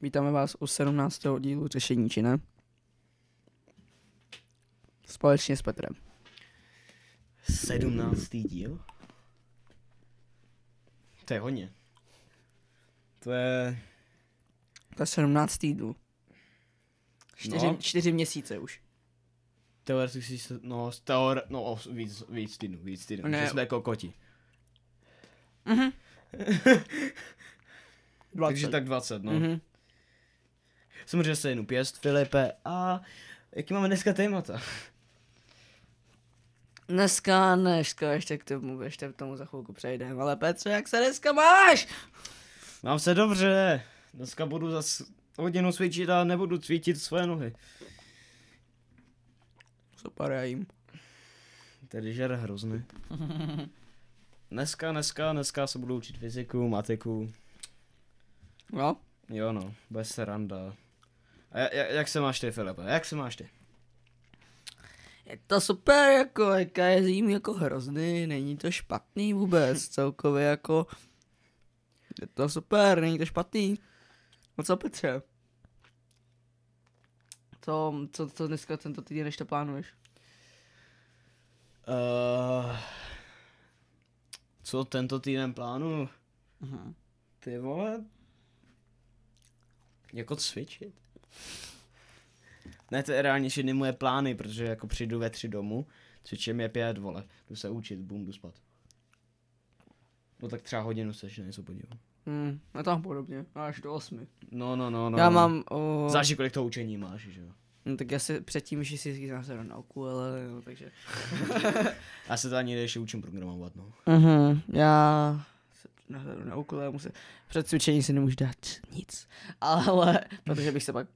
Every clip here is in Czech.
Vítáme vás u 17. dílu Řešení či ne? Společně s Petrem. 17. díl? To je hodně. To je... To je 17. díl. Čtyři, No. čtyři měsíce už. Teoreticky se... No, teore... No, o, víc, víc týdnů, víc týdnů. Ne. Ne. jsme jako koti. Mhm. 20. Takže tak 20, no. Mhm. Samozřejmě se jenom pěst, Filipe. A jaký máme dneska témata? Dneska, dneska, ještě k tomu, ještě k tomu za chvilku přejdeme. Ale Petře, jak se dneska máš? Mám se dobře. Dneska budu zas hodinu cvičit a nebudu cvičit svoje nohy. Super, já jim. Tedy žer hrozný. Dneska, dneska, dneska se budu učit fyziku, matiku. Jo? Jo no, bez sranda. Jak, jak se máš ty, Filipe? Jak se máš ty? Je to super, jako, jaká je zím jako hrozný, není to špatný vůbec, celkově jako, je to super, není to špatný. No co Petře? Co, co, co dneska tento týden ještě plánuješ? Uh, co tento týden plánuju? Mhm. Ty vole? Jako cvičit? Ne, to je reálně všechny moje plány, protože jako přijdu ve tři domů, cvičím je pět, vole, jdu se učit, bum, jdu spát. No tak třeba hodinu se ještě na něco podívám. Hmm, no tam podobně, až do osmi. No, no, no, no. já no. mám, o, Záleží, kolik toho učení máš, že jo. no, tak já si předtím, že si znám se na nauku, ale no, takže. Já se to ani ještě učím programovat, no. Mhm, já se nahledu na úkole, musím, před cvičením si nemůžu dát nic, ale, protože bych se pak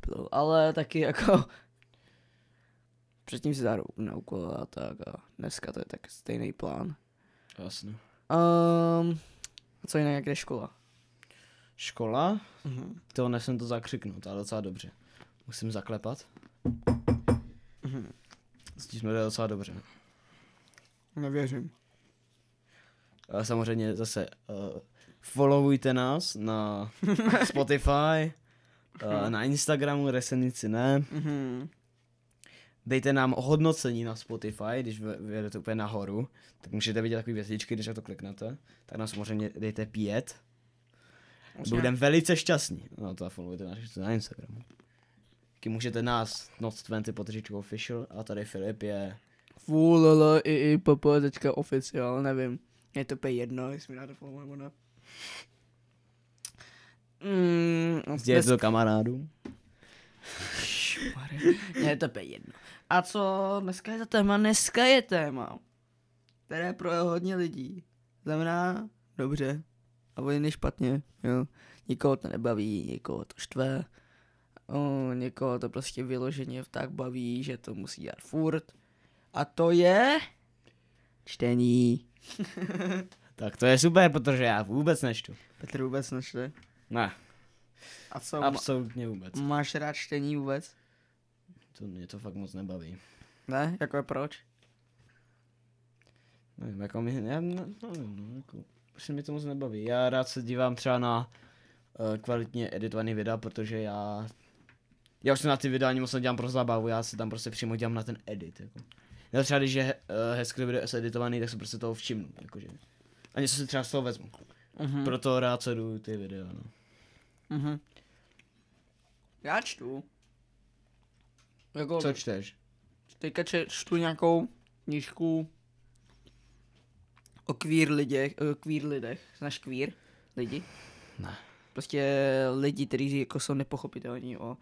popil, ale taky jako, předtím si dát na úkole a tak a dneska to je tak stejný plán. Jasně. Um, a co jinak, jak jde škola? Škola? Mhm. To nesem to zakřiknout, ale docela dobře. Musím zaklepat. Mhm. S tím jsme jde docela dobře. Nevěřím. Ale samozřejmě zase uh, followujte nás na Spotify, uh, na Instagramu Resenici ne. Mhm. Dejte nám hodnocení na Spotify, když vy- vyjedete úplně nahoru, tak můžete vidět takové věcičky, když na to kliknete. Tak nám samozřejmě dejte pět. Budeme velice šťastní. No to a followujte nás na Instagramu. Taky můžete nás, Not 20 potřičkou official, a tady Filip je Full l i i teďka oficiál, nevím. Je to úplně jedno, jestli mi dáte follow nebo ne. Mm, no, sdělit to kamarádům. Ne, je to úplně jedno. A co dneska je to téma? Dneska je téma, které je pro hodně lidí. Znamená dobře a hodně špatně, jo. Nikoho to nebaví, někoho to štve, o, někoho to prostě vyloženě tak baví, že to musí dělat furt. A to je čtení. Tak to je super, protože já vůbec nečtu. Petr vůbec nečte. Ne, A co, absolutně vůbec. máš rád čtení vůbec? To mě to fakt moc nebaví. Ne? Jako je proč? Nevím, jako mi, já ne, nevím, no, jako, prostě mi to moc nebaví. Já rád se dívám třeba na uh, kvalitně editovaný videa, protože já, já už se na ty videa ani moc nedělám pro zábavu, já se tam prostě přímo dělám na ten edit, jako. Já třeba, když je uh, hezky video editovaný, tak se prostě toho všimnu, jakože. A něco si třeba z toho vezmu. Mhm. Proto rád sleduju ty videa, no. Mhm. Já čtu. Jako, Co čteš? teďka čtu nějakou knížku o queer lidech, o queer lidech, znáš queer lidi? Ne. Prostě lidi, kteří jako jsou nepochopitelní o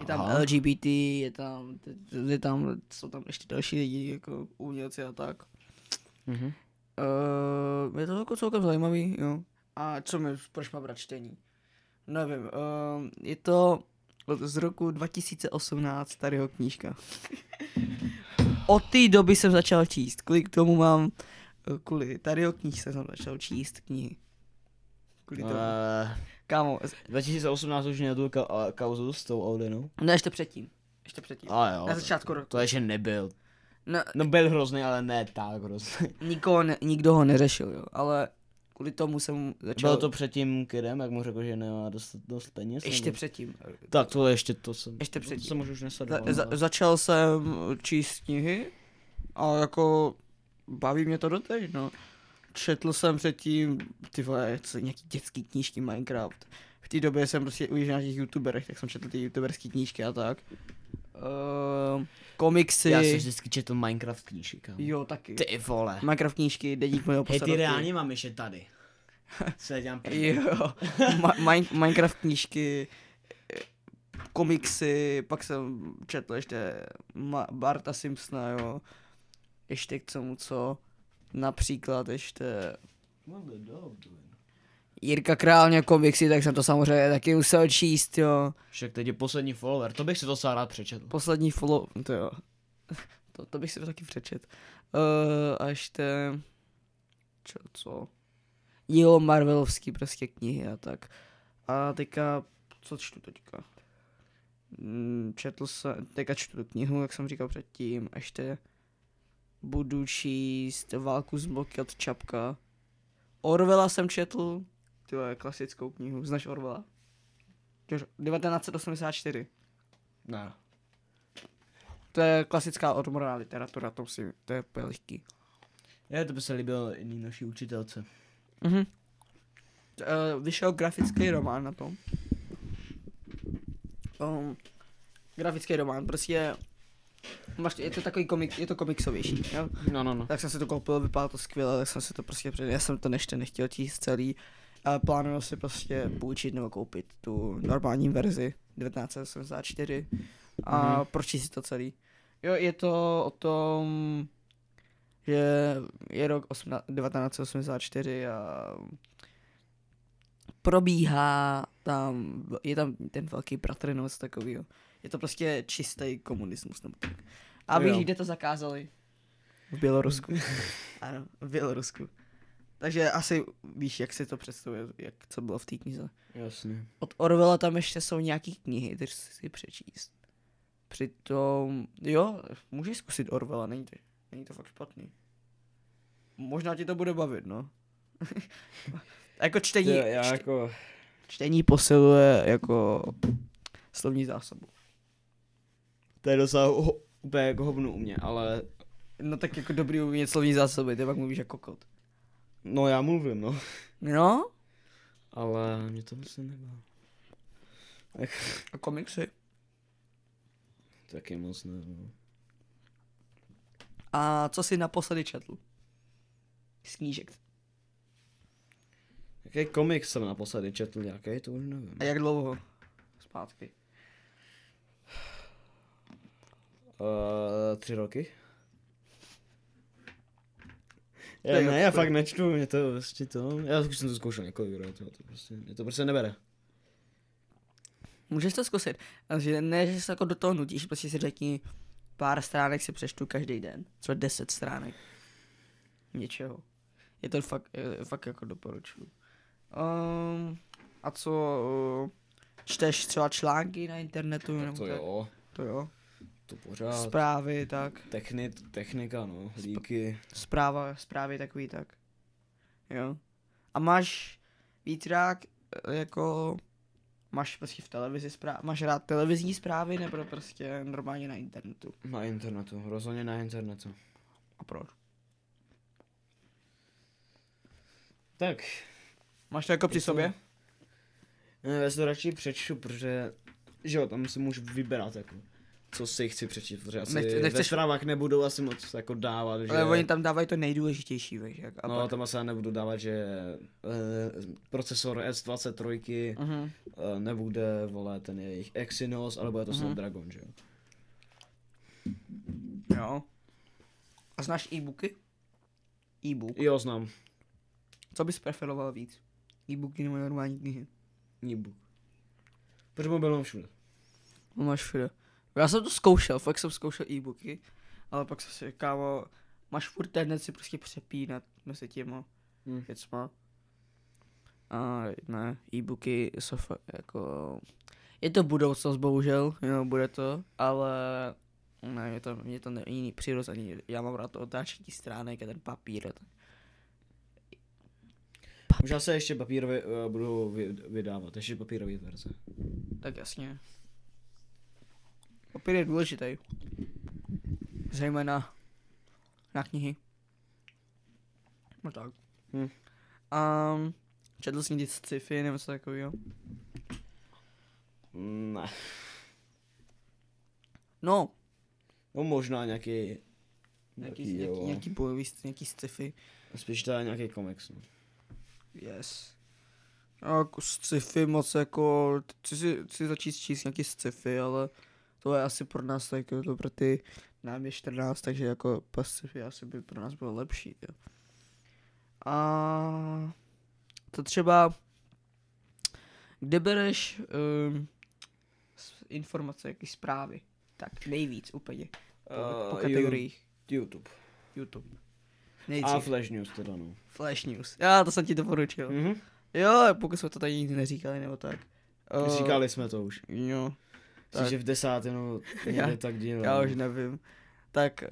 je tam Aha. LGBT, je tam, je tam, jsou tam ještě další lidi, jako umělci a tak. Mhm. Uh, je to jako celkem zajímavý, jo. A co mi, proč mám rád čtení? Nevím, uh, je to z roku 2018 tadyho knížka. Od té doby jsem začal číst, kvůli k tomu mám, eh, kvůli tadyho knížce jsem začal číst knihy. Kvůli tomu. Uh, Kámo, 2018 už měl tu ka- kauzu s tou Audinou. ne, ještě předtím. Ještě předtím. A jo. Na začátku roku. To ještě nebyl. No, No byl hrozný, ale ne tak hrozný. nikoho ne, nikdo ho neřešil, jo, ale kvůli tomu jsem začal... Bylo to před tím kidem, jak mu řekl, že nemá dost, dost peněz? Ještě nebo- předtím. Tak to ještě to jsem. Ještě to předtím. jsem už už nesledoval. Za, za, ale- začal jsem číst knihy a jako baví mě to doteď, no. Četl jsem předtím, ty vole, co, nějaký dětský knížky Minecraft. V té době jsem prostě už na těch youtuberech, tak jsem četl ty youtuberské knížky a tak. Uh, komiksy. Já jsem vždycky četl Minecraft knížky, kámo. Jo, taky. Ty vole. Minecraft knížky, deník mého Hej, ty reálně mám ještě tady. Co já dělám prdel. Jo, Ma- Min- Minecraft knížky, komiksy, pak jsem četl ještě Ma- Barta Simpsona, jo. Ještě k tomu, co například ještě What the dog doing? Jirka Králně komiksy, tak jsem to samozřejmě taky musel číst, jo. Však teď je poslední follower, to bych si to sám rád přečetl. Poslední follow, to jo. To, to bych si to taky přečet. Uh, a ještě, čo, co? Jo, Marvelovský prostě knihy a tak. A teďka, co čtu teďka? Mm, Četl jsem, teďka čtu tu knihu, jak jsem říkal předtím, a ještě budu číst Válku z bloky od Čapka. Orwella jsem četl, ty vole, klasickou knihu, znáš Orwella? 1984. Ne. To je klasická odborná literatura, to si, to je úplně lehký. Je, to by se líbilo jiný naší učitelce. Mhm. Uh, vyšel grafický román na tom. Um, grafický román, prostě máš, je to takový komik, je to komiksovější, jo? No, no, no. Tak jsem si to koupil, vypadá to skvěle, tak jsem si to prostě, před- já jsem to ještě nechtěl číst celý, plánuju si prostě půjčit nebo koupit tu normální verzi 1984 a Mhm. pročíst si to celý. Jo, je to o tom, že je rok 18 1984 a probíhá tam, je tam ten velký bratr nebo něco takového. Je to prostě čistý komunismus nebo tak. A víš, kde to zakázali? V Bělorusku. ano, v Bělorusku. Takže asi víš, jak si to představuje, jak co bylo v té knize. Jasně. Od Orwella tam ještě jsou nějaký knihy, které si přečíst. Přitom, jo, můžeš zkusit Orwella, není to, není to fakt špatný. Možná ti to bude bavit, no. jako čtení, Ty, já čte, jako... čtení posiluje jako slovní zásobu. To je docela ho, úplně jako hovnu u mě, ale... No tak jako dobrý umět slovní zásoby, ty pak mluvíš jako kot. No já mluvím, no. No? Ale mě to prostě nebaví. A komiksy. Taky moc ne, no. A co jsi naposledy četl? Z knížek. Jaký komik jsem naposledy četl nějaký, to už nevím. A jak dlouho? Zpátky. Uh, tři roky? To je Já, ne, já fakt nečtu, mě to prostě to, já už jsem to zkoušel několikrát, to, to prostě, mě to prostě nebere. Můžeš to zkusit. Takže ne, že se jako do toho nutíš, prostě si řekni, pár stránek si přečtu každý den. Třeba 10 stránek. Něčeho. Je to fakt, je, fakt jako doporučuju. Um, a co, uh, čteš třeba články na internetu? nebo To tak? jo, To jo. To pořád. Zprávy, tak. Techni, technika, no, líky. Zpráva, zprávy takový tak. Jo. A máš vítrák, eh, jako, máš prostě v televizi zpráv, máš rád televizní zprávy nebo prostě normálně na internetu? Na internetu, rozhodně na internetu. A proč? Tak, Máš to jako při sobě? ne, já si to radši přečtu, protože, že jo, tam si můžu vybrat, jako, co si chci přečíst, protože asi Nechce- ve nechceš- zprávách nebudou asi moc jako dávat, že... Ale oni tam dávají to nejdůležitější, víš, jak, a No, pak... tam asi já nebudu dávat, že e, procesor S23 Mhm. e, nebude, vole, ten jejich Exynos, ale bude to Mhm. Snapdragon, že jo. Jo. A znáš e-booky? E-book. Jo, znám. Co bys preferoval víc? E-booky nebo normální knihy? E-book. Protože mobil mám všude. Máš všude. Já jsem to zkoušel, fakt jsem zkoušel e-booky, ale pak jsem si kámo, máš furt tendenci prostě přepínat mezi těma Hm. věcma. A ne, e-booky jsou fakt jako, je to budoucnost bohužel, jo, bude to, ale ne, je to, mě to není přirozený, já mám rád to otáčení stránek a ten papír. ten- Možná se ještě papírově uh, budou vy, vydávat, ještě papírové verze. Tak jasně. Papír je důležitý. Zejména na knihy. No tak. Hm. Um, četl jsi někdy sci-fi nebo co takového? Ne. No, No možná nějaký, nějaký, nějaký, nějaký, jo. nějaký bojový, nějaký sci-fi. Spíš teda nějaký komiks. No. Yes. No, jako sci-fi moc jako, chci si, chci začít číst nějaký sci-fi, ale to je asi pro nás, tak to pro ty, nám je 14, takže jako sci-fi asi by pro nás bylo lepší, jo. A to třeba, kde bereš um, informace, jaký zprávy, tak nejvíc úplně, po, po Uh, kategoriích, YouTube. YouTube. A Nejdřív, Flash News teda no. Flash News, já to jsem ti doporučil. Mhm. Jo, pokud jsme to tady nikdy neříkali, nebo tak. Uh, Říkali jsme to už. Jo, Tak. Že v desátém nebo Já- tak díl. já už nevím. Tak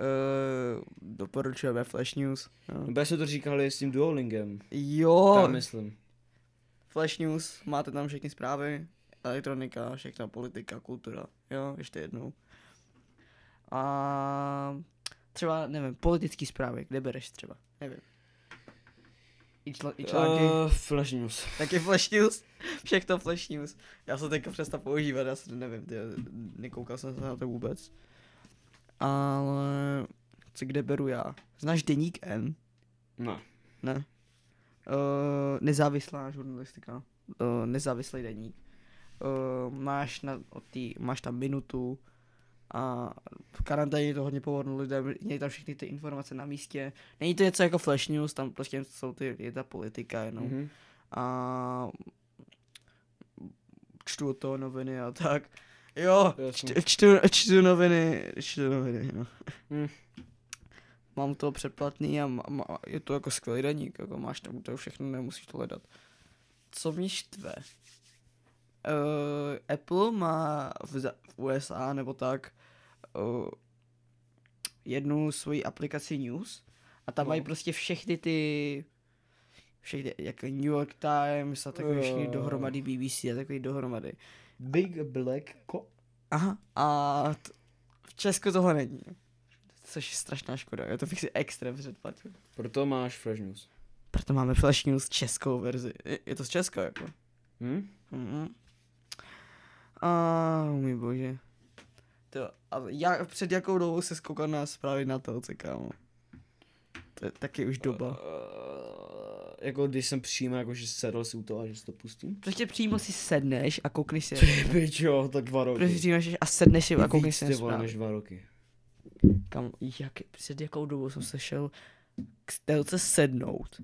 uh, doporučujeme Flash News. Jo, Nebo jsme to říkali s tím Duolingem. jo Tam myslím. Flash News, máte tam všechny zprávy, elektronika, všechna politika, kultura, jo, ještě jednou. A třeba, nevím, politický zprávy, kde bereš třeba, nevím. I, čl- i články, uh. Flash News. taky Flash News, všechno Flash News. Já jsem teďka přestal používat, já se nevím, ty, nekoukal jsem se na to vůbec. Ale, co kde beru já? Znáš Deník N? Ne. Ne. Uh, nezávislá žurnalistika. Uh, nezávislý deník. Uh, máš, na, od tý, máš tam minutu a v karanténě to hodně pomohlo lidem, měli tam všechny ty informace na místě. Není to něco jako flash news, tam prostě jsou ty, je ta politika jenom. Mm-hmm. Mhm. A čtu toho noviny a tak. Jo, čtu, čtu, čtu noviny, čtu noviny, no. Hm. Mám to předplatný a má, má, je to jako skvělý deník, jako máš tam to všechno, nemusíš to hledat. Co mě štve? Uh, Apple má v, v USA nebo tak uh, jednu svoji aplikaci News a tam No. mají prostě všechny ty všechny, jako New York Times a takové všechny Jo. dohromady BBC a takový dohromady. Big Black Co... Aha, a t- v Česku tohle není. Což je strašná škoda, já to bych si extrém předplatil. Proto máš Flash News. Proto máme Flash News českou verzi. Je, je to z Česka, jako. Hm? Mhm. A můj bože. To, a já před jakou dobou se skoukal na zprávy na to, kámo? To je taky už doba. Uh, jako když jsem přímo jakože sedl si u toho a že si to pustím. Prostě přímo si sedneš a koukneš si. Ty pičo, tak dva roky. Prostě přímo a sedneš si a koukneš si ty vole, než dva roky. Kam, jak, před jakou dobou jsem se šel k stelce sednout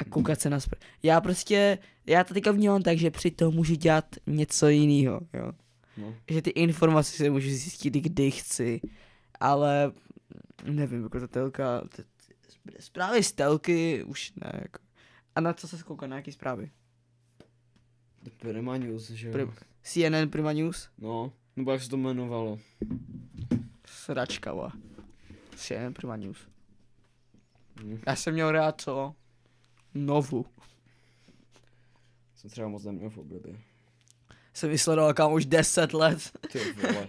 a koukat se na zprávy. Já prostě, já to teďka vnímám tak, že při tom můžu dělat něco jiného, jo. No. Že ty informace si můžu zjistit, kdy chci, ale nevím, jako ta telka, zprávy z telky už ne, jako. A na co se kouká, na jaký zprávy? Prima News, že jo? Prim- CNN Prima News? No, nebo jak se to jmenovalo. Sračka. CNN Prima News. Hm. Já jsem měl rád co? Novu. Jsem třeba moc neměl v oblibě. Jsem ji sledoval kam už 10 let, Ty vole.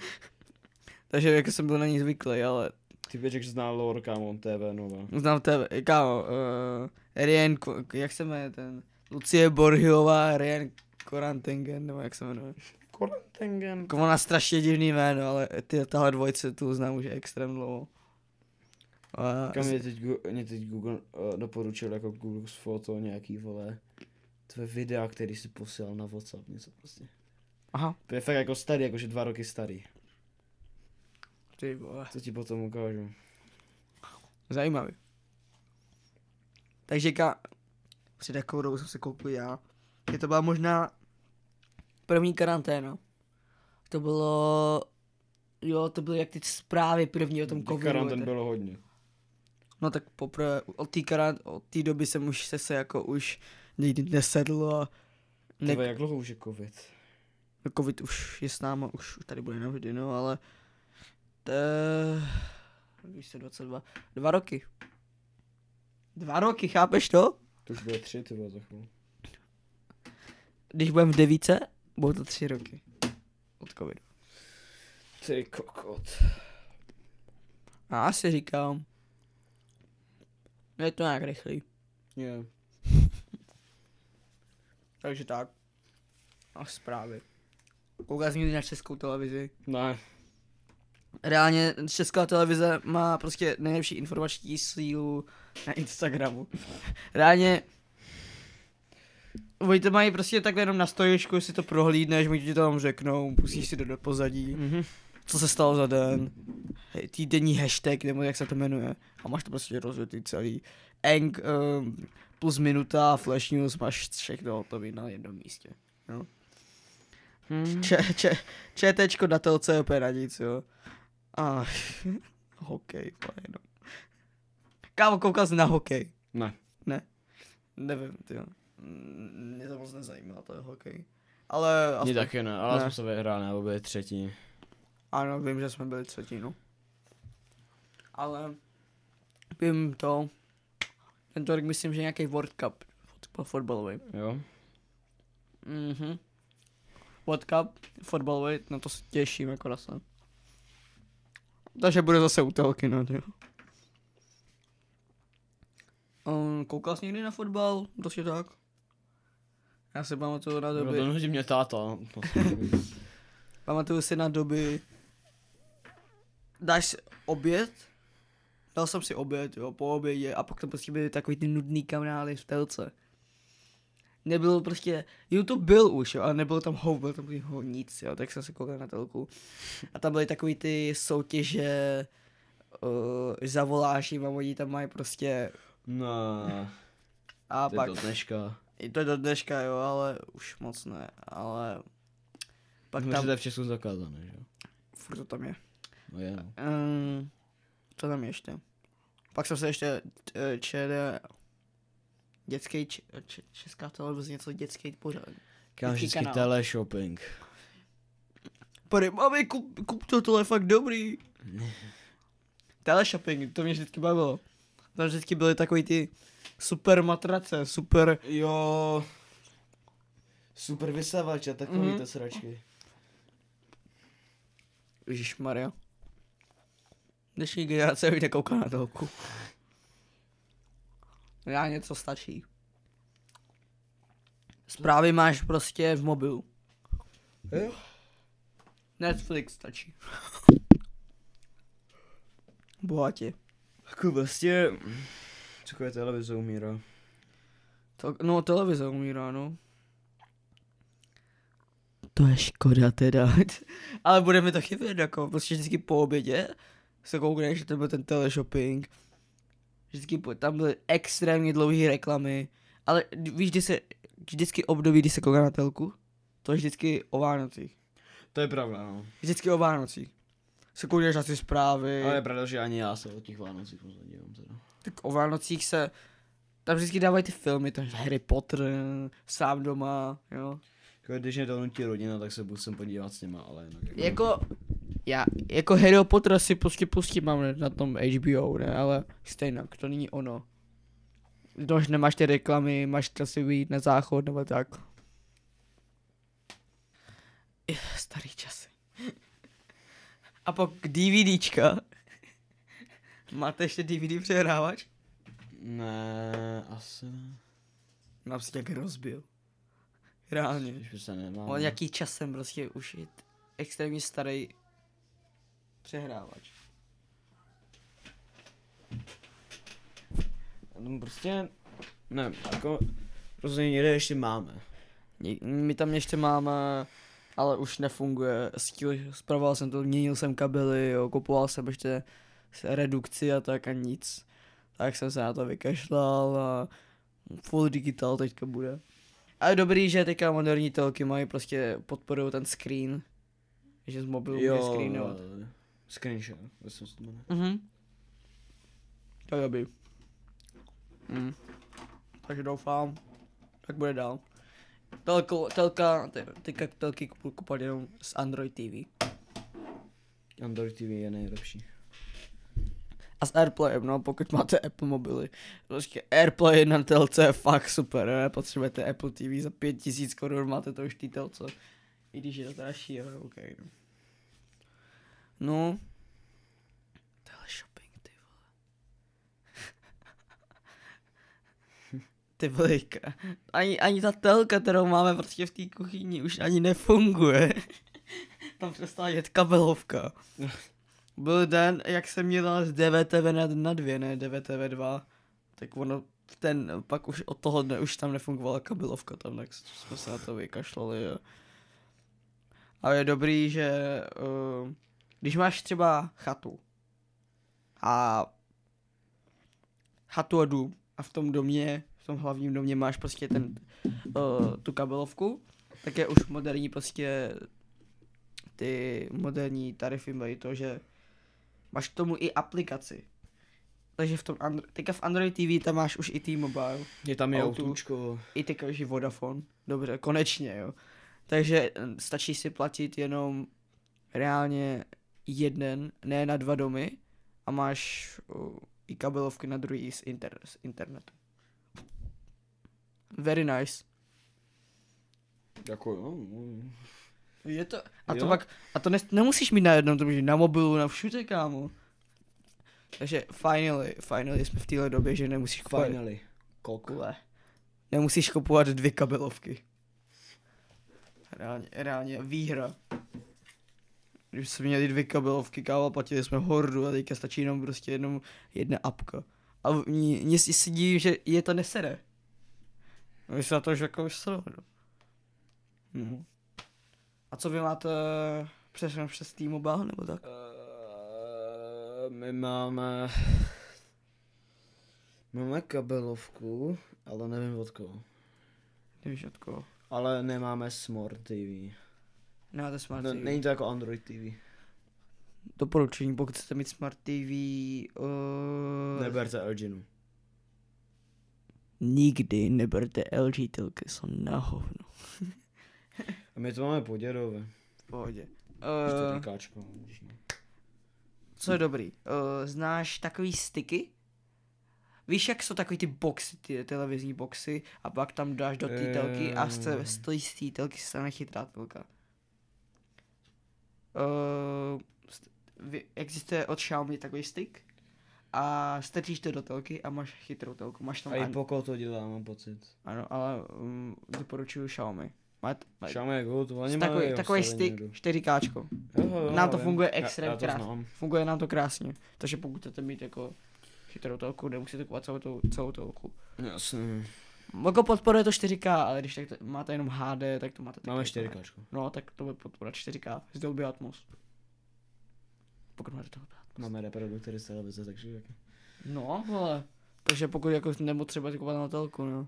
takže jako jsem byl na ní zvyklý, ale Ty víš, jak zná lore, kámo, TV nova. znám tebe, kámo, uh, Rian, Ko- jak se jmenuje ten, Lucie Borhiová, Rian Korantengen, nebo jak se jmenuje. Korantengen. Jako ona strašně divný jméno, ale ty, tahle dvojce tu znám už extrém dlouho. A, Kam mě teď, mě teď Google uh, doporučil jako Google foto nějaký, vole, tvoje videa, který si posílal na Whatsapp, něco prostě. aha, To je fakt jako starý, jakože dva roky starý. ty vole, Co ti potom ukážu. zajímavý. Takže ka, před jakou dobou jsem se koukl já, je to byla možná první karanténa. To bylo, jo, to byly jak ty zprávy první o tom covidu. Karantén bylo hodně. No tak poprvé, od té od té doby jsem už se, se jako už nikdy nesedl a ne, Ne... jak dlouho už je covid? covid už je s náma, už, už tady bude navždy, no, ale to, když se 22, dva roky. Dva roky, chápeš to? To už bude tři, ty za chvíli. když budeme v devíce, budou to tři roky. Od covidu. Ty kokot. A já si říkám, je to nějak rychlý. Je. Takže tak. A zprávy. Jsi někdy na českou televizi? Ne. Reálně česká televize má prostě nejlepší informační sílu na Instagramu. Reálně Oni to mají prostě tak jenom na stojičku, si to prohlídneš, oni ti to tam řeknou, pustíš si to do pozadí, Mhm. Co se stalo za den, týdenní hashtag, nebo jak se to jmenuje, a máš to prostě rozvětý celý. Eng um, plus minuta, flash news, máš všechno hotový na jednom místě. Jo. Hmm. Č, č, četečko na telce je na nic, jo. A hokej, je jenom. Kámo, koukal jsi na hokej? Ne. Nevím, ty jo. Mě to moc nezajímá, to je hokej. Ale Mě aspoň, taky ne, ale Ne. jsme se vyhráli, nebo byli třetí. Ano, vím, že jsme byli třetí, no. Ale vím to, tento rok myslím, že nějaký World Cup fot- fotbalový. Jo? Mhm. World Cup fotbalový, na to se těším jako na se. Takže bude zase u telky, no jo. Um, koukal jsi někdy na fotbal? Prostě tak? Já si pamatuju na No, doby, to nutí mě táta. pamatuju si na doby, dáš oběd, dal jsem si oběd, jo, po obědě a pak to prostě byly takový ty nudný kanály v telce. Nebylo prostě, YouTube byl už, jo, ale nebylo tam hou, byl tam ho nic, jo, tak jsem se koukal na telku. A tam byly takový ty soutěže, uh, zavoláš jim a oni tam mají prostě, No, a to je pak, do dneška. i to je do dneška, jo, ale už moc ne, ale pak Pak tam, to je v Česku zakázané, že jo? furt to tam je. No je, no. Um, co tam ještě? Pak jsem se ještě eh, četl dětský, č, č, česká televize, něco dětský pořád. Dětský vždycky teleshopping. Pady, mami, kup, kup to, tohle je fakt dobrý. Teleshopping, to mě vždycky bavilo. Tam vždycky byly takový ty super matrace, super, Jo. Super vysavač a takový Mhm. to sračky. Maria. Dnešní generace už nekouká na telku. Já něco stačí. Zprávy máš prostě v mobilu. Jo. Netflix stačí. Bohatě. Jako vlastně, takové televize umírá. To, no, televize umírá, no. To je škoda teda. Ale bude mi to chybět, jako, prostě vždycky po obědě se koukneš, že to byl ten teleshopping. Vždycky tam byly extrémně dlouhé reklamy. Ale víš, kdy se, vždycky období, kdy se kouká na telku? To je vždycky o Vánocích. To je pravda, no. Vždycky o Vánocích. Se koukneš na ty zprávy. Ale je pravda, že ani já se o těch Vánocích moc nedívám teda. Tak o Vánocích se, tam vždycky dávají ty filmy, takže Harry Potter, sám doma, jo. Jako když mě to nutí rodina, tak se musím podívat s nima, ale jinak jako... Jako, já, jako Harry Potter si prostě pustím, mám na tom HBO, ne, ale stejně, to není ono. Když nemáš ty reklamy, máš to si vyjít na záchod nebo tak. Je, Starý časy. A pak DVDčka. Máte ještě DVD přehrávač? Ne, asi ne. Mám si nějaký rozbil. Reálně. By se nemá. On jaký časem prostě už je extrémně starý přehrávač. No prostě, ne, jako, prostě někde ještě máme. My tam ještě máme, ale už nefunguje. Stíl, zpravoval jsem to, měnil jsem kabely, jo, kupoval jsem ještě redukci a tak a nic. Tak jsem se na to vykašlal a full digital teďka bude. A je dobrý, že teďka moderní telky mají prostě podporují ten screen. Že z mobilu můžeš screenovat. Screenshot, myslím si to jmenuje. Mhm. To je dobrý. Mm. Takže doufám, tak bude dál. Telko, telka, te- teďka telky kupovat jenom z Android TV. Android TV je nejlepší. A s Airplayem, no, pokud máte Apple mobily. Prostě Airplay na telce je fakt super, ne? Potřebujete Apple TV za 5000 korun, máte to už té telce. I když je to dražší, ale OK. No. No. Teleshopping, ty vole. ty vlejka. Ani, ani ta telka, kterou máme prostě v té kuchyni, už ani nefunguje. Tam přestala jet kabelovka. Byl den, jak jsem měl z DVTV na, na dvě, ne DVTV 2, tak ono ten, pak už od toho dne už tam nefungovala kabelovka tam, tak jsme se na to vykašlali. Jo. A je dobrý, že uh, když máš třeba chatu a chatu a dům a v tom domě, v tom hlavním domě máš prostě ten, uh, tu kabelovku, tak je už moderní prostě ty moderní tarify mají to, že máš k tomu i aplikaci. Takže v tom Andro- teďka v Android TV tam máš už i T-Mobile, Je tam je autůčko. i teďka už i Vodafone. Dobře, konečně, jo. Takže eh, stačí si platit jenom reálně jeden, ne na dva domy a máš uh, i kabelovky na druhý z, inter- z internetu. Very nice. Jako jo. no. Je to, a to Jo. pak, a to ne, nemusíš mít na jednom, to můžeš na mobilu, na všude, kámo. Takže finally, finally jsme v téhle době, že nemusíš kupovat, Finally. Kok. Kule. nemusíš kupovat dvě kabelovky. Reálně, reálně výhra. Když jsme měli dvě kabelovky, kámo, platili jsme hordu a teďka stačí jenom prostě jenom jedna apka. A mě, si divím, že je to nesere. My se na to už jako už sere, no. Mhm. A co vy máte přes, přes T-Mobile nebo tak? Eh, my máme... Máme kabelovku, ale nevím od koho. Nevíš od koho. Ale nemáme Smart TV. Nemáte Smart No, TV. není to jako Android TV. Doporučení, pokud chcete mít Smart TV, uh, Neberte Elginu. nikdy neberte LG telky, jsou na hovno. A my to máme po dědové. V pohodě. Uh, Káčko, když ne. co je dobrý? Uh, znáš takový sticky? Víš, jak jsou takový ty boxy, ty televizní boxy a pak tam dáš do té telky a Eh. z té telky se stane chytrá telka. Uh, existuje od Xiaomi takový stick a strčíš to do telky a máš chytrou telku. Máš tam A i an- Poco to dělá, mám pocit. Ano, ale um, doporučuju Xiaomi. Má, má, Xiaomi je good, oni takový, takový stick, jedu. 4K. Jo, jo, Nám to funguje extrémně krásně. Funguje nám to krásně. Takže pokud chcete mít jako chytrou telku, nemusíte kupovat celou, tou, celou telku. Jasně. Jako podporuje to 4K, ale když tak to, máte jenom HD, tak to máte taky Máme jako 4 HD. No, tak to bude podporovat 4K z Dolby Atmos. Pokud máte Dolby Atmos. Máme reproduktory z televize, takže jak... No, ale. Takže pokud jako nepotřebujete kupovat na telku, no.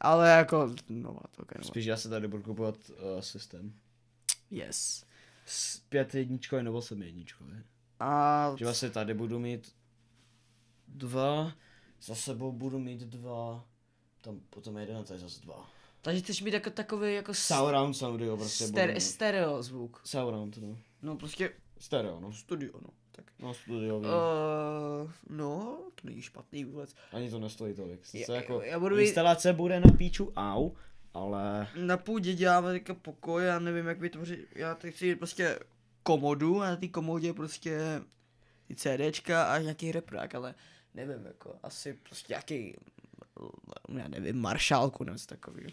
Ale jako, nová telka, nová. Spíš já se tady budu kupovat uh, systém. Yes. S pět jedničkový nebo sedm jedničkový. A Že vlastně tady budu mít dva, za sebou budu mít dva, tam potom jeden a tady zase dva. takže chceš mít jako takový jako s- Surround audio prostě budu ster- mít. stereo zvuk. Surround, no. No prostě Stereo, no. studio, no. Tak. No studiový. Uh, no, to není špatný vůbec. Ani to nestojí tolik. Já- Sice jako já budu instalace bude na píču, au, ale Na půdě děláme teďka pokoj, já nevím jak vytvořit, já teď chci prostě komodu a na té komodě prostě ty CDčka a nějaký reprák, ale nevím jako, asi prostě nějaký, já nevím, maršálku nebo něco takového.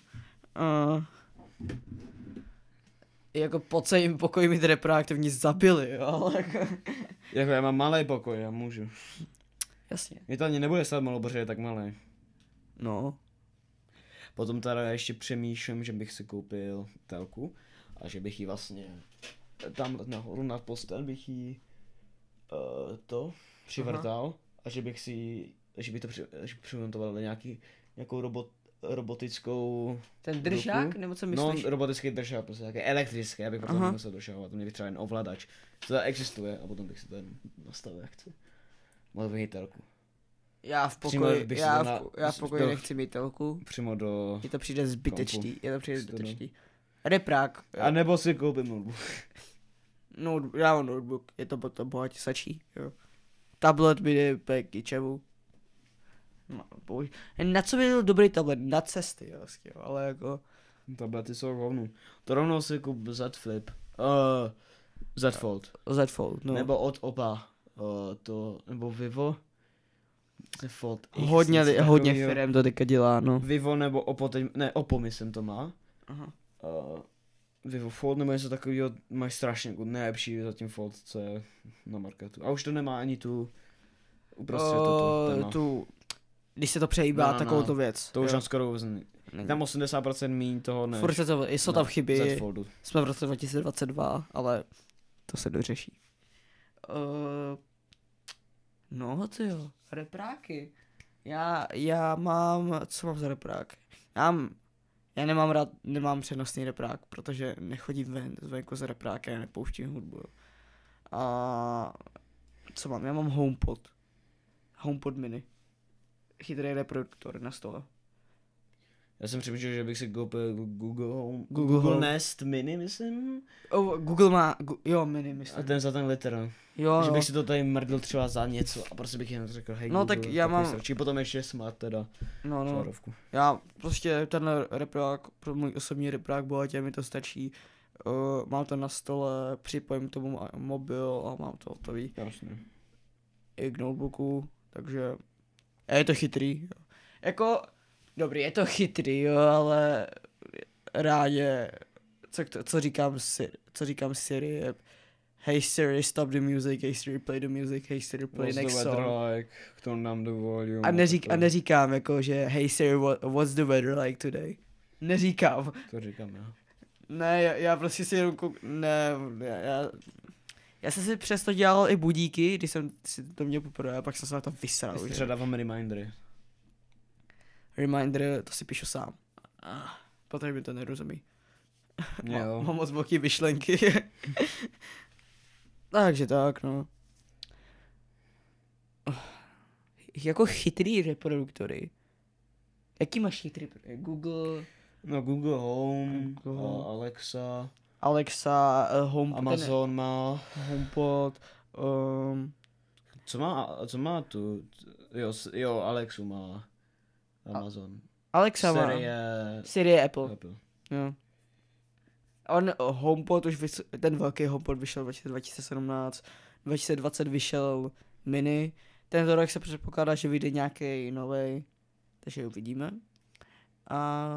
Uh, jako po celém pokoji reprák, to mě zabili, jo, ale jako, jako já mám malý pokoj, já můžu. jasně. Mě to ani nebude stát malo, protože je tak malý. No, Potom teda ještě přemýšlím, že bych si koupil telku a že bych ji vlastně tam nahoru nad postel bych ji uh, to přivrtal a že bych si, že bych to při, že bych přimontoval na nějaký, nějakou robot, robotickou, ten držák, Ruku? nebo co no myslíš? robotický držák, prostě nějaký elektrický, abych potom Aha. nemusel došahovat, to mě bych třeba jen ovladač. To existuje a potom bych si to jen nastavil jak chci. Mohl bych mít telku. já v pokoji, bych já v, na- já v pokoji do- nechci mít telku. Přímo do... Je to přijde zbytečný, je to přijde Studio. zbytečný. Reprák, A nebo si koupím notebook. no, já mám notebook, je to potom bohatě sačí, jo. Tablet by je k ničemu. No, bož... Na co by byl dobrý tablet? Na cesty, jo, jo, ale jako... Tablety jsou hovnu. To rovnou si kup Z Flip. Uh, Z Fold. Z Fold, no. Nebo od Opa. Uh, to, nebo Vivo. Z Fold X, hodně, li- hodně firm to teďka dělá, no. Vivo nebo Oppo, teď, ne, Oppo myslím to má. Aha. Uh, Vivo Fold nebo něco takového, máš strašně good, nejlepší zatím Fold, co je na marketu. A už to nemá ani tu uprostřed toto téma. tu, když se to přejíbá, No, no, takovou no. to věc. To už jo. tam skoro vůbec. Tam 80% míň toho než Furt se to, jsou tam chyby, jsme v roce 2022, ale to se dořeší. Uh, no, ty jo, repráky. Já, já mám, co mám za reprák? Já, mám, já nemám rád, nemám přenosný reprák, protože nechodím ven, zvenku za reprákem, nepouštím hudbu. A co mám? Já mám HomePod. HomePod mini. Chytrý reproduktor na stole. Já jsem přemýšlel, že bych si koupil Google Google Google. Nest Mini, myslím. Oh, Google má, gu, jo, mini A myslím. ten za ten liter. Jo, že jo. bych si to tady mrdl třeba za něco a prostě bych jen řekl, hej No, Google, tak já mám- stačí. potom ještě smart teda, no, no. šárovku. Já prostě tenhle reprák, pro můj osobní reprák bohatě mi to stačí. Uh, mám to na stole, připojím tomu a- mobil a mám to hotový Jasně. i k notebooku, takže a je to chytrý. Jako, dobrý, je to chytrý, jo, ale rádě, co, co říkám si, co říkám Siri je Hey Siri, stop the music, hey Siri, play the music, hey Siri, play What's the next weather song. like? Turn down the volume. A, neřík, a neříkám jako, že hey Siri, what, what's the weather like today? Neříkám. To říkám já. Ne, já, já prostě si jenom kouk... Ne, já, já, já jsem si přesto dělal i budíky, když jsem si to měl poprvé, a pak jsem se na to vysral. Středávám remindery. Reminder, to si píšu sám. Protože mi to nerozumí. Jo. Mám moc velký myšlenky. Takže tak, no. Jako chytrý reproduktory. Jaký máš chytrý? Google, No Google Home, Google Alexa, Alexa, uh, HomePod, Amazon má, HomePod, um, co má, co má tu, jo, jo, Alexu má Amazon. Alexa má. Siri je Siri je Apple. Apple. Jo. On oh, HomePod už vys- ten velký HomePod vyšel v roce 2017, 2020 vyšel mini. Tento rok se předpokládá, že vyjde nějaký nový, takže uvidíme. A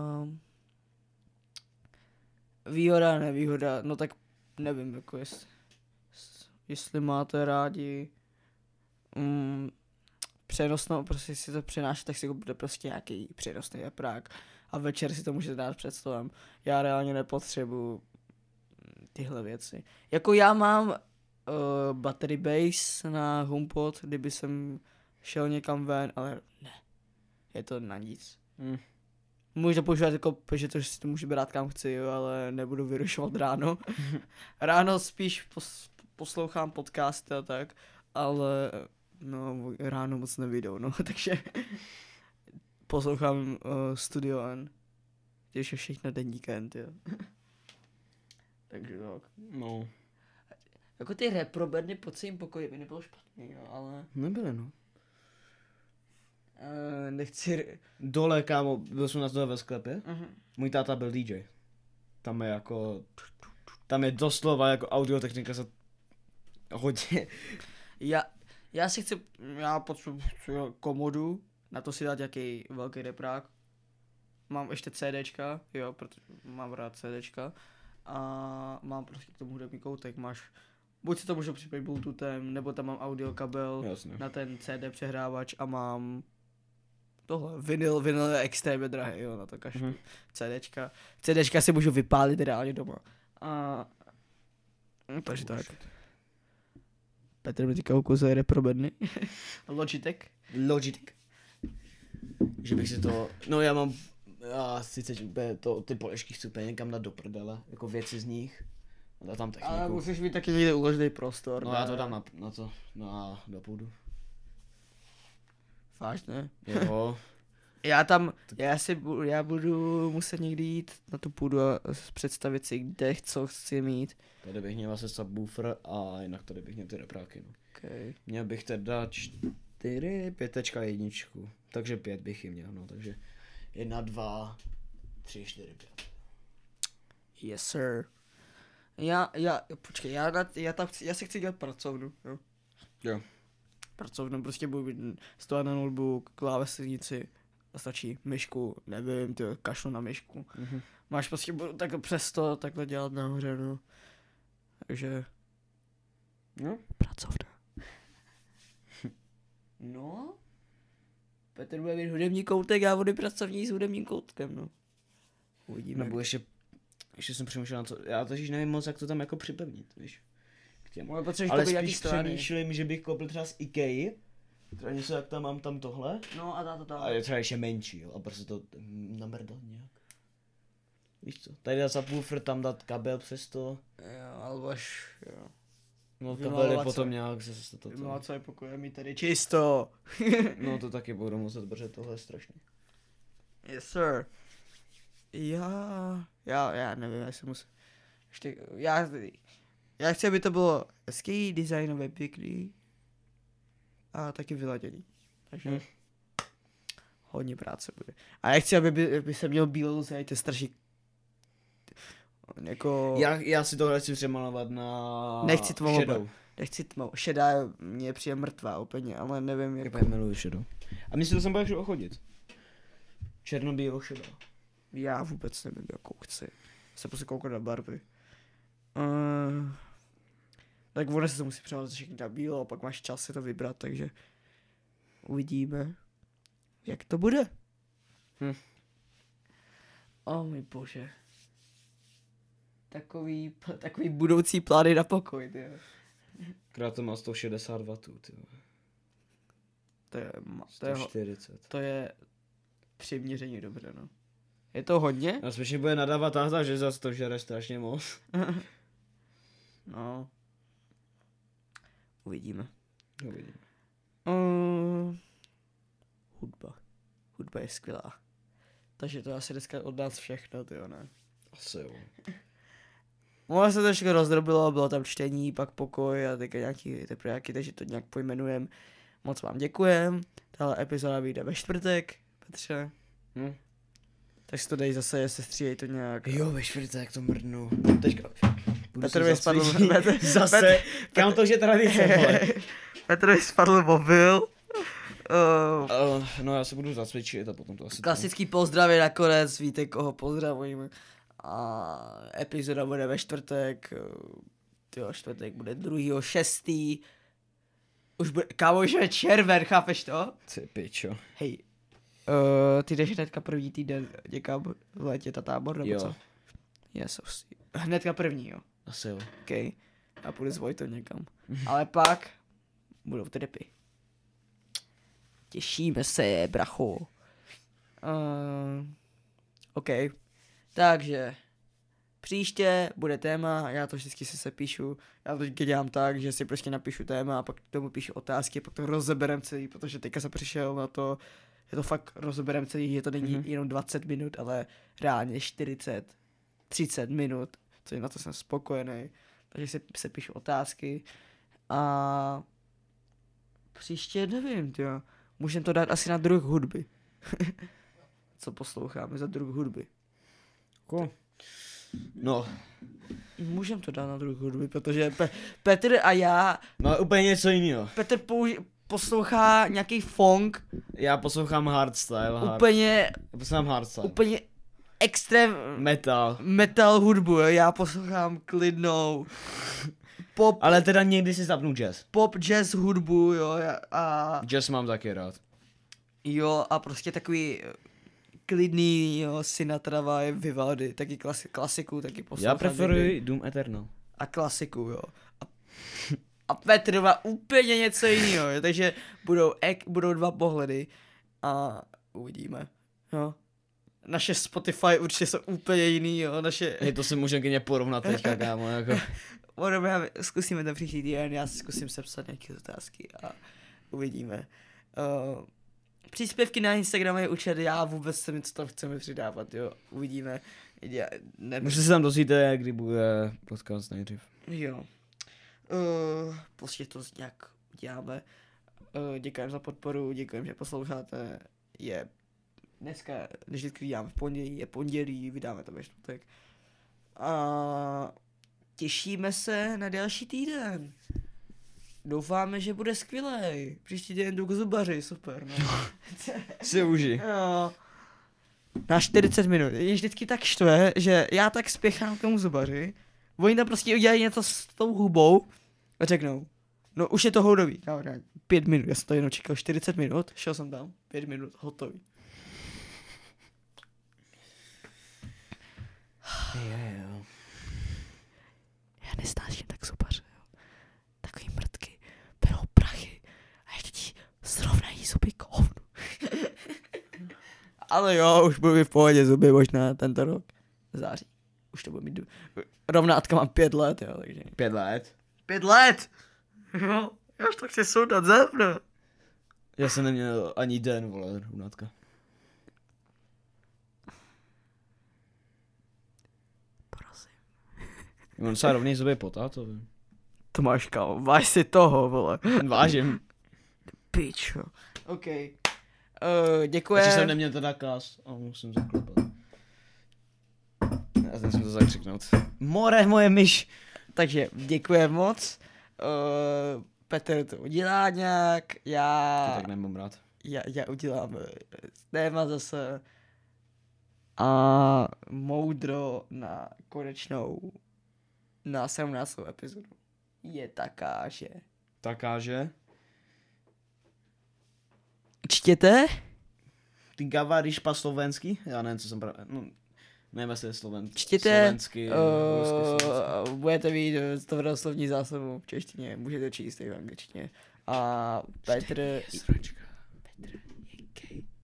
výhoda, nevýhoda, no tak nevím, jako jest, jestli máte rádi mm, přenosnou, prostě si to přenášet, tak si bude prostě nějaký přenosný reprák a večer si to můžete dát před stolem. Já reálně nepotřebuju tyhle věci. Jako já mám uh, battery base na HomePod, kdyby jsem šel někam ven, ale ne. Je to na nic. Hm. Můžu to používat jako, že to si to můžu brát kam chci, jo, ale nebudu vyrušovat ráno. ráno spíš pos, poslouchám podcasty a tak, ale no, ráno moc nevyjdou, no, takže poslouchám uh, Studio N, když je všechno den víkend, jo. takže tak. No, Jako ty reprobedny po celém pokoji by nebylo špatný, jo, ale nebyly no. uh, nechci... Dole, kámo, byl jsem na to ve sklepě, uh-huh. můj táta byl DJ. Tam je jako, tam je doslova jako audiotechnika za hodně. Já, já si chci, já potřebuji komodu, na to si dát nějaký velký reprák. Mám ještě CDčka, jo, protože mám rád CDčka. A mám prostě k tomu hudební koutek, máš, buď si to můžu připojit bluetoothem, nebo tam mám audio kabel Jasně. na ten CD přehrávač a mám tohle, vinyl, vinyl je extrémně drahý, jo, na to kašlu. Mhm. CDčka, CDčka si můžu vypálit reálně doma. A, no, takže tak. Petr mi teďka ukazuje reprobedny. Logitech. Logitech. Že bych si to, no já mám, já sice úplně to, ty polešky chci úplně někam dát do prdele, jako věci z nich. A tam techniku. Ale musíš mít taky někde uložený prostor. no ne? já to dám na, na to, na, do půdu. Vážně. Jo. Já tam, já si budu, já budu muset někdy jít na tu půdu a s- představit si, kde, co chci mít. Tady bych měl asi subwoofer a jinak tady bych měl ty repráky. No. Okay. Měl bych teda čtyři, pětečka, jedničku. Takže pět bych jim měl, no. Takže jedna, dva, tři, čtyři, pět. Yes, sir. Já, já, počkej, já, na, já tam chci, já si chci dělat pracovnu, jo. Jo. Pracovnu, prostě budu mít stát na notebook, klávesnici, stačí myšku, nevím, ty kašlu na myšku. Mhm. Máš prostě, budu tak přes to takhle dělat nahoře, no. Takže, No. pracovna. No. Petr bude mít hudební koutek, já budu pracovní s hudebním koutkem, no. Uvidíme. Nebo ještě, ještě jsem přemýšlel na to, já totiž nevím moc, jak to tam jako připevnit, víš. K těm. Ale potřebuješ Ale spíš přemýšlím, že bych koupil třeba z Ikei, třeba něco jak tam mám tam tohle, No a dá to tam. a je třeba ještě menší, jo, a prostě to mm, namrdat nějak. Víš co, tady dát subwoofer, tam dát kabel přes to, Jo, alebo až, jo. no kabel je se. potom nějak zase to. Vymalovat své pokoje, mít tady čisto. No to taky budu muset, protože tohle je strašný. yes, sir. Já, já, já nevím, já si musím, ještě, já, já chci, aby to bylo hezký, designově pěkný a taky vyladěný. Takže Hm. hodně práce bude. A já chci, aby by, by se měl bílou zeď, to je strašně jako... Já, já si tohle chci přemalovat na Nechci tmavou šedou. Nechci tmavou. Šedá mě přijde mrtvá úplně, ale nevím jak... Já miluji šedou. A myslel jsem pak, že ochodit. Černobílo šedá. Já vůbec nevím, jakou chci. Se prostě koukat na barvy. Uh, tak ono se to musí přemávat všechny na bílo a pak máš čas si to vybrat, takže uvidíme, jak to bude. Hm. O můj bože. Takový, takový budoucí plány na pokoj, ty. Krát to má 160 W, ty. To je, to je, ho- 140. to je přiměřeně dobře, no. Je to hodně? A spíš bude nadávat táta, že zase to žere strašně moc. No. Uvidíme. Uvidíme. Uh, hudba. Hudba je skvělá. Takže to je asi dneska od nás všechno, ty ne? Asi jo. Ono se trošku rozdrobilo, bylo tam čtení, pak pokoj a teďka nějaký teprve takže to nějak pojmenujem. Moc vám děkujem. Tahle epizoda vyjde ve čtvrtek, Petře. Hm? Tak si to dej zase, se stříhej to nějak. Jo, ve čtvrtek to mrdnu. Teďka. Petr mi spadl-. Petr- Zase. Petr- Kam to, že tradice, vole. Petrovi spadl mobil. Uh, Uh, no já se budu zacvičit a potom to asi... Klasický pozdravy nakonec, víte koho pozdravujeme. A epizoda bude ve čtvrtek, jo, čtvrtek bude druhýho šestý. Už bude, kámo, už je červen, chápeš to? Ty pičo. Hej, uh, ty jdeš hnedka první týden někam v létě ta tábor, nebo Jo. co? Yes, hnedka první, jo, Asi jo. ok. A půjdu s Vojtou někam. Ale pak budou trepy. Těšíme se, bracho. Uh, OK. Takže příště bude téma, já to vždycky si sepíšu, já to vždycky dělám tak, že si prostě napíšu téma a pak k tomu píšu otázky, pak to rozeberem celý, protože teďka jsem přišel na to, je to fakt rozeberem celý, že to není Mhm. mm-hmm. jenom 20 minut, ale reálně 40, 30 minut, což na to jsem spokojený, takže si sepíšu otázky a příště nevím, jo. Můžeme to dát asi na druh hudby. Co posloucháme za druh hudby. Cool. No, Můžeme to dát na druh hudby, protože Pe- Petr a já, no úplně něco jiného. Petr použi- poslouchá nějaký funk, Já poslouchám hardstyle. Hard. úplně, Já poslouchám hardstyle. úplně extrém Metal. metal hudbu, jo. já poslouchám klidnou pop, Ale teda někdy si zapnu jazz. pop jazz hudbu, jo, a Jazz mám taky rád. jo, a prostě takový eh, klidný, jo, Sinatra vibe, Vivaldi, taky klasi- klasiku, taky poslouchám. Já někdy. preferuji Doom Eternal. a klasiku, jo. A, a Petr má úplně něco jiného, takže budou, ek, budou dva pohledy a uvidíme, jo. Naše Spotify určitě jsou úplně jiný, jo, naše, Hej, to si můžeme klidně porovnat teďka, kámo, jako. budeme, zkusíme to příští týden, já si zkusím sepsat nějaké otázky a uvidíme. Uh, příspěvky na Instagramu je učet, já vůbec se mi co tam chceme přidávat, jo, uvidíme. Já, nevím. Možná se tam dozvíte, kdy bude podcast nejdřív. Jo. Uh, prostě to nějak uděláme. Uh, děkujeme za podporu, děkujeme, že posloucháte. Je dneska, když vždycky vydáme v pondělí, je pondělí, vydáme to ve čtvrtek. A těšíme se na další týden. Doufáme, že bude skvělý. Příští týden jdu k zubaři, super. No. Si uži. Jo. Na 40 minut. Je vždycky tak štve, že já tak spěchám k tomu zubaři, oni tam prostě udělají něco s tou hubou a řeknou, no už je to houdový. Dobrá, pět minut, já jsem to jenom čekal 40 minut, šel jsem tam, pět minut, hotový. Je, jo. Já nesnáším tak zubaře, jo. Takový mrtky, berou prachy a ještě ti srovnají zuby k hovnu. Ale jo, už budu mít v pohodě zuby možná tento rok. V září. Už to budu mít. dv- Rovnátka mám pět let, jo, takže. Pět let. Pět let! Jo, já už to chci sundat zevno. Já jsem neměl ani den, vole, hrunátka. Mám docela rovný zuby po tátovi. To máš kámo, váž si toho, vole. Vážím. Pičo. OK. Uh, Takže děkuji. jsem neměl teda kás a musím zaklepat. Já jsem to zakřiknout. More, moje myš. Takže děkuji moc. Uh, Petr to udělá nějak, já, tak nemám rád. já, já udělám eh, téma zase a moudro na konečnou na 17. epizodu je taká, že Takáže. čtěte, Ty gavaríš po slovensky? Já nevím, co jsem právě... No, nevím, jestli je sloven... čtěte, slovensky. rusky, slovensky. uh, budete mít eh, to slovní zásobu v češtině, můžete číst i v angličtině. A Petr, Sračka.